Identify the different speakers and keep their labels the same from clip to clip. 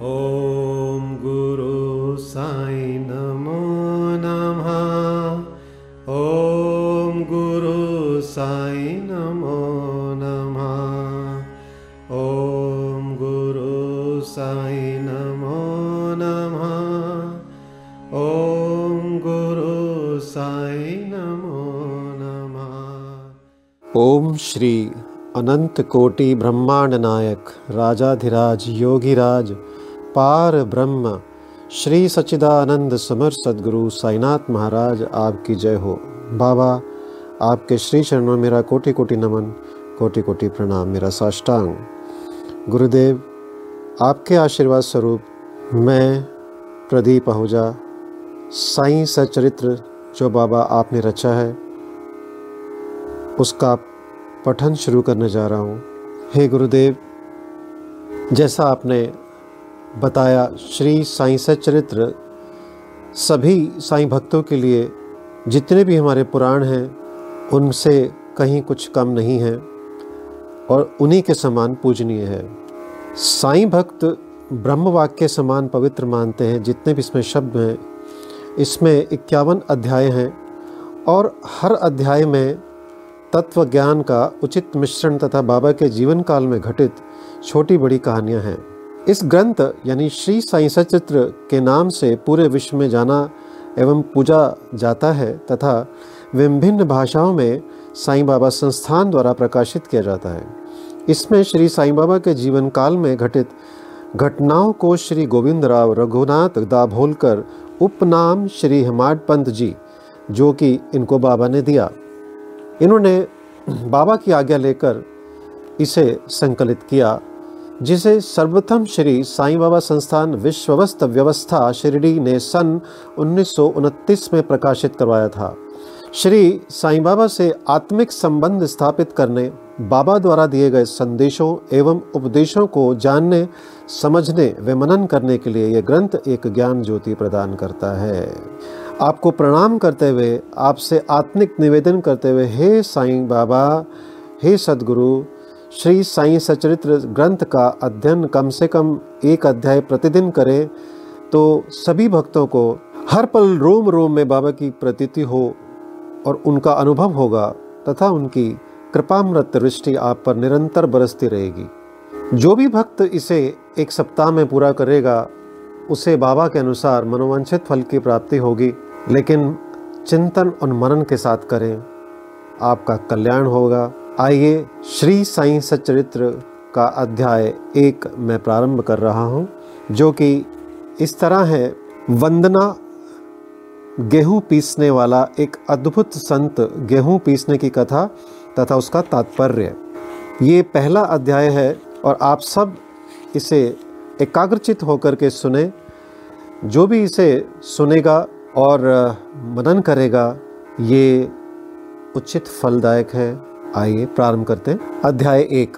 Speaker 1: ॐ गुरु साई नमो नमः। ॐ गुरु साई नमो नमः। ॐ गुरु साई नमो नमः। ॐ गुरु साई नमो नमः।
Speaker 2: ओम श्री अनंत कोटि ब्रह्मांड नायक राजाधिराज योगिराज पार ब्रह्म। श्री सच्चिदानंद समर सदगुरु साईनाथ महाराज, आपकी जय हो। बाबा, आपके श्री चरणों मेरा कोटि कोटि नमन कोटि कोटि प्रणाम, मेरा साष्टांग। गुरुदेव, आपके आशीर्वाद स्वरूप मैं प्रदीप आहूजा, साई सचरित्र जो बाबा आपने रचा है, उसका पठन शुरू करने जा रहा हूँ। हे गुरुदेव, जैसा आपने बताया, श्री साईं सचरित्र सभी साईं भक्तों के लिए जितने भी हमारे पुराण हैं, उनसे कहीं कुछ कम नहीं है और उन्हीं के समान पूजनीय है। साईं भक्त ब्रह्म वाक्य समान पवित्र मानते हैं, जितने भी इसमें शब्द हैं। इसमें इक्यावन अध्याय हैं और हर अध्याय में तत्व ज्ञान का उचित मिश्रण तथा बाबा के जीवन काल में घटित छोटी बड़ी कहानियाँ हैं। इस ग्रंथ, यानी श्री साई सचित्र के नाम से पूरे विश्व में जाना एवं पूजा जाता है तथा विभिन्न भाषाओं में साईं बाबा संस्थान द्वारा प्रकाशित किया जाता है। इसमें श्री साईं बाबा के जीवन काल में घटित घटनाओं को श्री गोविंद राव रघुनाथ दाभोलकर उपनाम श्री हिमाड पंत जी, जो कि इनको बाबा ने दिया। इन्होंने बाबा की आज्ञा लेकर इसे संकलित किया। जिसे सर्वप्रथम श्री साईं बाबा संस्थान विश्ववस्त व्यवस्था शिरडी ने सन उन्नीस सौ उनतीस में प्रकाशित करवाया था। श्री साईं बाबा से आत्मिक संबंध स्थापित करने, बाबा द्वारा दिए गए संदेशों एवं उपदेशों को जानने, समझने व मनन करने के लिए यह ग्रंथ एक ज्ञान ज्योति प्रदान करता है। आपको प्रणाम करते हुए, आपसे आत्मिक निवेदन करते हुए, हे साईं बाबा, हे सदगुरु श्री साई सचरित्र ग्रंथ का अध्ययन कम से कम एक अध्याय प्रतिदिन करें तो सभी भक्तों को हर पल रोम रोम में बाबा की प्रतीति हो और उनका अनुभव होगा तथा उनकी कृपामृत दृष्टि आप पर निरंतर बरसती रहेगी। जो भी भक्त इसे एक सप्ताह में पूरा करेगा, उसे बाबा के अनुसार मनोवांछित फल की प्राप्ति होगी, लेकिन चिंतन और मनन के साथ करें। आपका कल्याण होगा। आइए श्री साईं सचरित्र का अध्याय एक मैं प्रारंभ कर रहा हूँ, जो कि इस तरह है। वंदना गेहूँ पीसने वाला एक अद्भुत संत गेहूँ पीसने की कथा तथा उसका तात्पर्य। ये पहला अध्याय है और आप सब इसे एकाग्रचित होकर के सुने। जो भी इसे सुनेगा और मनन करेगा, ये उचित फलदायक है। आइए प्रारंभ करते हैं। अध्याय एक।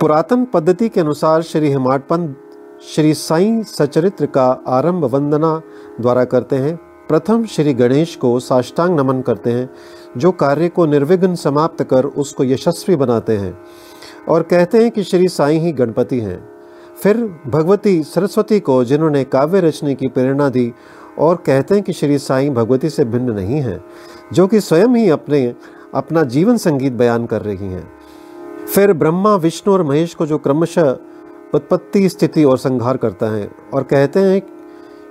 Speaker 2: पुरातन पद्धति के अनुसार श्री हिमाटपंत श्री साईं सचरित्र का आरंभ वंदना द्वारा करते हैं। प्रथम श्री गणेश को साष्टांग नमन करते हैं, जो कार्य को निर्विघ्न समाप्त कर उसको यशस्वी बनाते हैं और कहते हैं कि श्री साईं ही गणपति हैं। फिर भगवती सरस्वती को, जिन्होंने काव्य रचने की प्रेरणा दी और कहते हैं कि श्री साईं भगवती से भिन्न नहीं हैं, जो कि स्वयं ही अपने अपना जीवन संगीत बयान कर रही हैं। फिर ब्रह्मा, विष्णु और महेश को जो क्रमशः उत्पत्ति, स्थिति और संहार करता है और कहते हैं,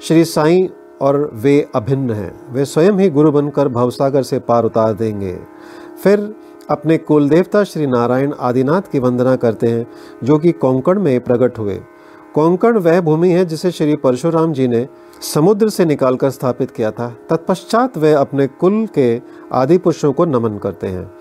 Speaker 2: श्री साईं और वे अभिन्न हैं। वे स्वयं ही गुरु बनकर भवसागर से पार उतार देंगे। फिर अपने कुल देवता श्री नारायण आदिनाथ की वंदना करते हैं, जो कि कोंकण में प्रकट हुए। कोंकण वह भूमि है जिसे श्री परशुराम जी ने समुद्र से निकालकर स्थापित किया था। तत्पश्चात वे अपने कुल के आदि पुरुषों को नमन करते हैं।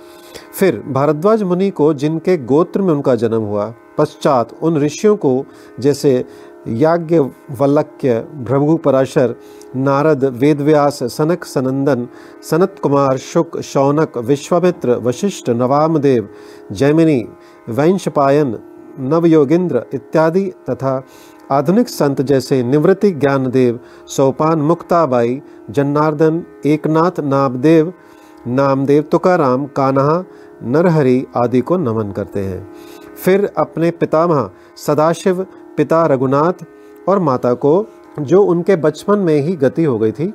Speaker 2: फिर भारद्वाज मुनि को जिनके गोत्र में उनका जन्म हुआ, पश्चात उन ऋषियों को जैसे याज्ञ वल्लक्य भ्रभु पराशर नारद, वेदव्यास, सनक, सनंदन, सनत कुमार, शुक, शौनक, विश्वामित्र, वशिष्ठ, नवामदेव, जैमिनी, वैंशपायन नवयोगिंद्र इत्यादि तथा आधुनिक संत जैसे निवृत्ति ज्ञानदेव, सोपान मुक्ताबाई, जन्नार्दन, एकनाथ नामदेव नामदेव तुकाराम, कान्हा, नरहरि आदि को नमन करते हैं। फिर अपने पितामह सदाशिव, पिता रघुनाथ और माता को, जो उनके बचपन में ही गति हो गई थी,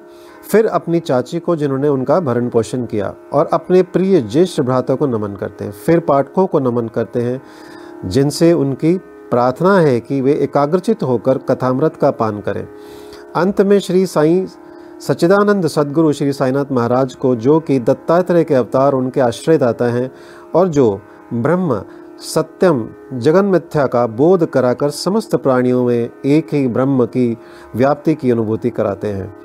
Speaker 2: फिर अपनी चाची को जिन्होंने उनका भरण पोषण किया और अपने प्रिय ज्येष्ठ भ्राता को नमन करते हैं। फिर पाठकों को नमन करते हैं। जिनसे उनकी प्रार्थना है कि वे एकाग्रचित होकर कथामृत का पान करें। अंत में श्री साईं सच्चिदानंद सदगुरु श्री साईनाथ महाराज को जो कि दत्तात्रेय के अवतार उनके आश्रय दाता हैं और जो ब्रह्म, सत्यम जगन मिथ्या का बोध कराकर समस्त प्राणियों में एक ही ब्रह्म की व्याप्ति की अनुभूति कराते हैं।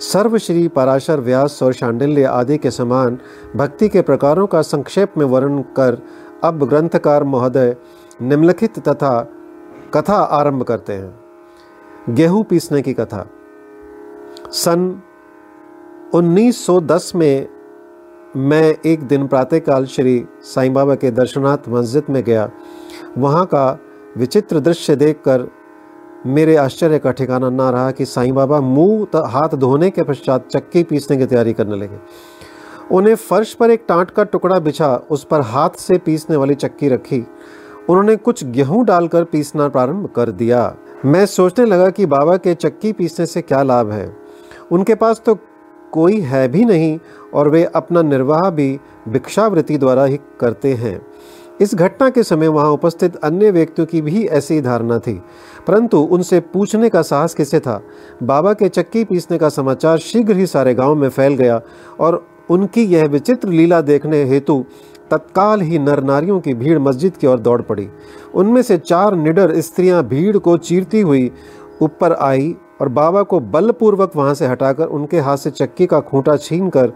Speaker 2: सर्व श्री पराशर व्यास और शांडिल्य आदि के समान भक्ति के प्रकारों का संक्षेप में वर्णन कर अब ग्रंथकार महोदय निम्नलिखित तथा कथा आरंभ करते हैं। गेहूँ पीसने की कथा। सन 1910 में मैं एक दिन प्रातःकाल श्री साईं बाबा के दर्शनार्थ मस्जिद में गया। वहाँ का विचित्र दृश्य देखकर मेरे आश्चर्य का ठिकाना ना रहा कि साईं बाबा मुँह हाथ धोने के पश्चात चक्की पीसने की तैयारी करने लगे। उन्हें फर्श पर एक टाट का टुकड़ा बिछा, उस पर हाथ से पीसने वाली चक्की रखी। उन्होंने कुछ गेहूँ डालकर पीसना प्रारंभ कर दिया। मैं सोचने लगा कि बाबा के चक्की पीसने से क्या लाभ है। उनके पास तो कोई है भी नहीं और वे अपना निर्वाह भी भिक्षावृत्ति द्वारा ही करते हैं। इस घटना के समय वहाँ उपस्थित अन्य व्यक्तियों की भी ऐसी धारणा थी। परंतु उनसे पूछने का साहस किसे था? बाबा के चक्की पीसने का समाचार शीघ्र ही सारे गाँव में फैल गया और उनकी यह विचित्र लीला देखने हेतु तत्काल ही नर नारियों की भीड़ मस्जिद की ओर दौड़ पड़ी। उनमें से चार निडर स्त्रियाँ भीड़ को चीरती हुई ऊपर आई और बाबा को बलपूर्वक वहाँ से हटाकर उनके हाथ से चक्की का खूंटा छीन कर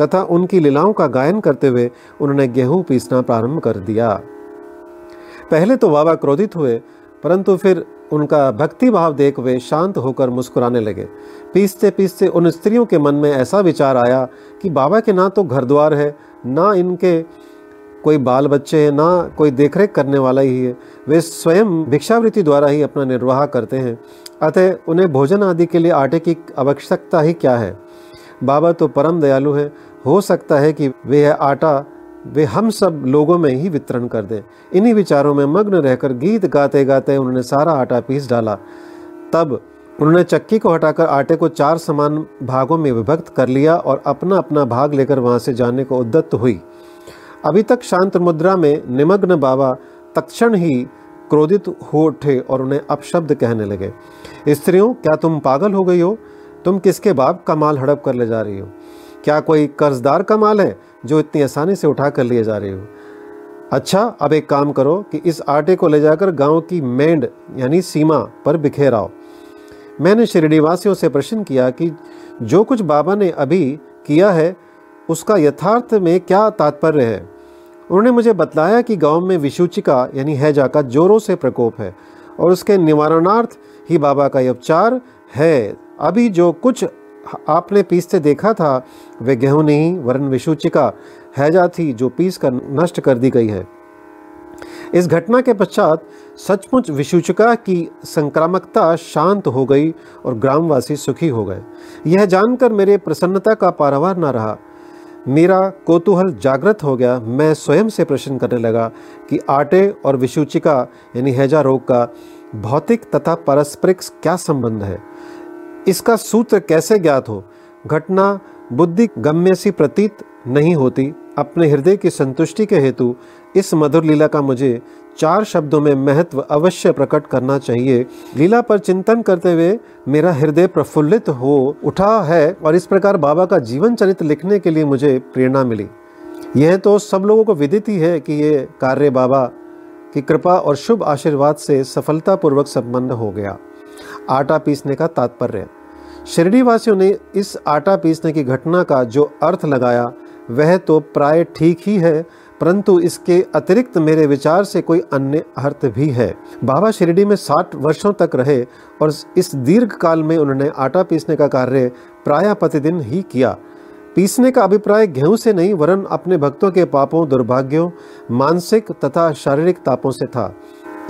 Speaker 2: तथा उनकी लीलाओं का गायन करते हुए उन्होंने गेहूँ पीसना प्रारंभ कर दिया। पहले तो बाबा क्रोधित हुए, परंतु फिर उनका भक्ति भाव देख वे शांत होकर मुस्कुराने लगे। पीसते पीसते उन स्त्रियों के मन में ऐसा विचार आया कि बाबा के ना तो घर द्वार है, ना इनके कोई बाल बच्चे हैं, ना कोई देखरेख करने वाला ही है। वे स्वयं भिक्षावृत्ति द्वारा ही अपना निर्वाह करते हैं। अतः उन्हें भोजन आदि के लिए आटे की आवश्यकता ही क्या है? बाबा तो परम दयालु हैं। हो सकता है कि वे यह आटा वे हम सब लोगों में ही वितरण कर दें। इन्हीं विचारों में मग्न रहकर गीत गाते गाते उन्होंने सारा आटा पीस डाला। तब उन्होंने चक्की को हटाकर आटे को चार समान भागों में विभक्त कर लिया और अपना अपना भाग लेकर वहाँ से जाने को उद्दत हुई। अभी तक शांत मुद्रा में निमग्न बाबा तत्क्षण ही क्रोधित हो उठे और उन्हें अपशब्द कहने लगे, स्त्रियों, क्या तुम पागल हो गई हो? तुम किसके बाप का माल हड़प कर ले जा रही हो? क्या कोई कर्जदार का माल है जो इतनी आसानी से उठा कर लिए जा रही हो? अच्छा अब एक काम करो कि इस आटे को ले जाकर गाँव की मेंढ, यानी सीमा, पर बिखेराओ मैंने शिरडीवासियों से प्रश्न किया कि जो कुछ बाबा ने अभी किया है, उसका यथार्थ में क्या तात्पर्य है? उन्होंने मुझे बतलाया कि गाँव में विशुचिका यानी हैजा का जोरों से प्रकोप है और उसके निवारणार्थ ही बाबा का उपचार है। अभी जो कुछ आपने पीसते देखा था, वे गेहूँ नहीं, वरन विशुचिका हैजा थी जो पीस कर नष्ट कर दी गई है। इस घटना के पश्चात सचमुच विशुचिका की संक्रामकता शांत हो गई और ग्रामवासी सुखी हो गए। यह जानकर मेरे प्रसन्नता का पारावार न रहा। मेरा कौतूहल जागृत हो गया। मैं स्वयं से प्रश्न करने लगा कि आटे और विशुचिका, यानी हैजा रोग का भौतिक तथा पारस्परिक क्या संबंध है? इसका सूत्र कैसे ज्ञात हो? घटना बुद्धि गम्य सी प्रतीत नहीं होती। अपने हृदय की संतुष्टि के हेतु इस मधुर लीला का मुझे चार शब्दों में महत्व अवश्य प्रकट करना चाहिए। लीला पर चिंतन करते हुए मेरा हृदय प्रफुल्लित हो उठा है और इस प्रकार बाबा का जीवन चरित्र लिखने के लिए मुझे प्रेरणा मिली। यह तो सब लोगों को विदित ही है कि ये कार्य बाबा की कृपा और शुभ आशीर्वाद से सफलतापूर्वक संपन्न हो गया। आटा पीसने का तात्पर्य। शिरडी वासियों ने इस आटा पीसने की घटना का जो अर्थ लगाया, वह तो प्राय ठीक ही है परंतु इसके अतिरिक्त मेरे विचार से कोई अन्य अर्थ भी है। बाबा शिरडी में साठ वर्षों तक रहे और इस दीर्घ काल में उन्होंने आटा पीसने का कार्य प्राय प्रतिदिन ही किया। पीसने का अभिप्राय गेहूँ से नहीं, वरन अपने भक्तों के पापों, दुर्भाग्यों, मानसिक तथा शारीरिक तापों से था।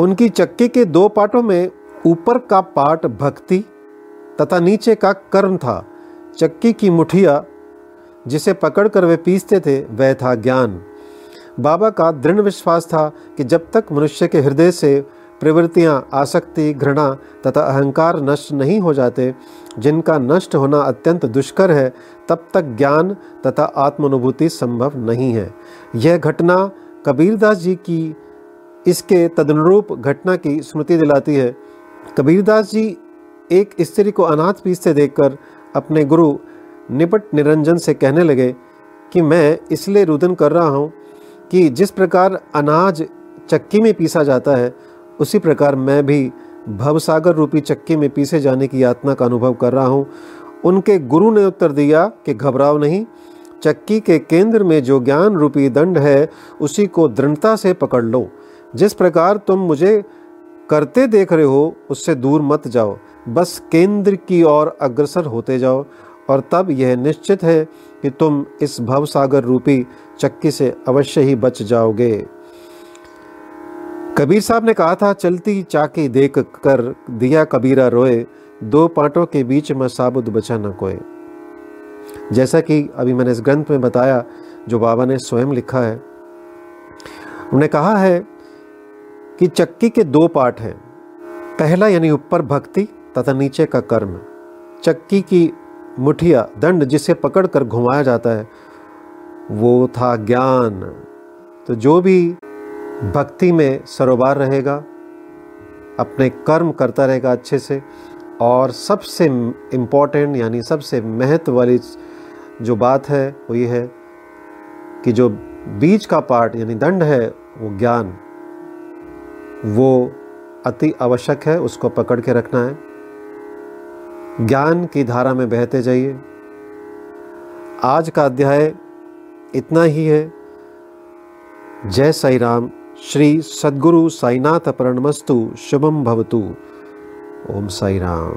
Speaker 2: उनकी चक्की के दो पाटों में ऊपर का पाट भक्ति तथा नीचे का कर्म था। चक्की की मुठिया जिसे पकड़कर वे पीसते थे, वह था ज्ञान। बाबा का दृढ़ विश्वास था कि जब तक मनुष्य के हृदय से प्रवृत्तियाँ आसक्ति, घृणा तथा अहंकार नष्ट नहीं हो जाते, जिनका नष्ट होना अत्यंत दुष्कर है, तब तक ज्ञान तथा आत्मानुभूति संभव नहीं है। यह घटना कबीरदास जी की, इसके तदनुरूप घटना की स्मृति दिलाती है। कबीरदास जी एक स्त्री को अनाथ पीसते देखकर अपने गुरु निपट निरंजन से कहने लगे कि मैं इसलिए रुदन कर रहा हूँ कि जिस प्रकार अनाज चक्की में पीसा जाता है, उसी प्रकार मैं भी भवसागर रूपी चक्की में पीसे जाने की यातना का अनुभव कर रहा हूँ। उनके गुरु ने उत्तर दिया कि घबराओ नहीं। चक्की के केंद्र में जो ज्ञान रूपी दंड है, उसी को दृढ़ता से पकड़ लो। जिस प्रकार तुम मुझे करते देख रहे हो, उससे दूर मत जाओ। बस केंद्र की ओर अग्रसर होते जाओ, और तब यह निश्चित है कि तुम इस भवसागर रूपी चक्की से अवश्य ही बच जाओगे। कबीर साहब ने कहा था, चलती चाकी देख कर दिया कबीरा रोए, दो पाटों के बीच में साबुद बचा न कोई जैसा कि अभी मैंने इस ग्रंथ में बताया, जो बाबा ने स्वयं लिखा है। उन्होंने कहा है कि चक्की के दो पार्ट हैं। पहला यानी ऊपर भक्ति, तथा नीचे का कर्म। चक्की की मुठिया, दंड जिसे पकड़कर घुमाया जाता है, वो था ज्ञान। तो जो भी भक्ति में सरोबार रहेगा, अपने कर्म करता रहेगा अच्छे से, और सबसे इंपॉर्टेंट यानी सबसे महत्व वाली जो बात है, वो ये है कि जो बीज का पार्ट यानी दंड है, वो ज्ञान, वो अति आवश्यक है, उसको पकड़ के रखना है। ज्ञान की धारा में बहते जाइए। आज का अध्याय इतना ही है। जय साई राम। श्री सद्गुरु साईनाथ प्रणमस्तु शुभम भवतु। ओम साई राम।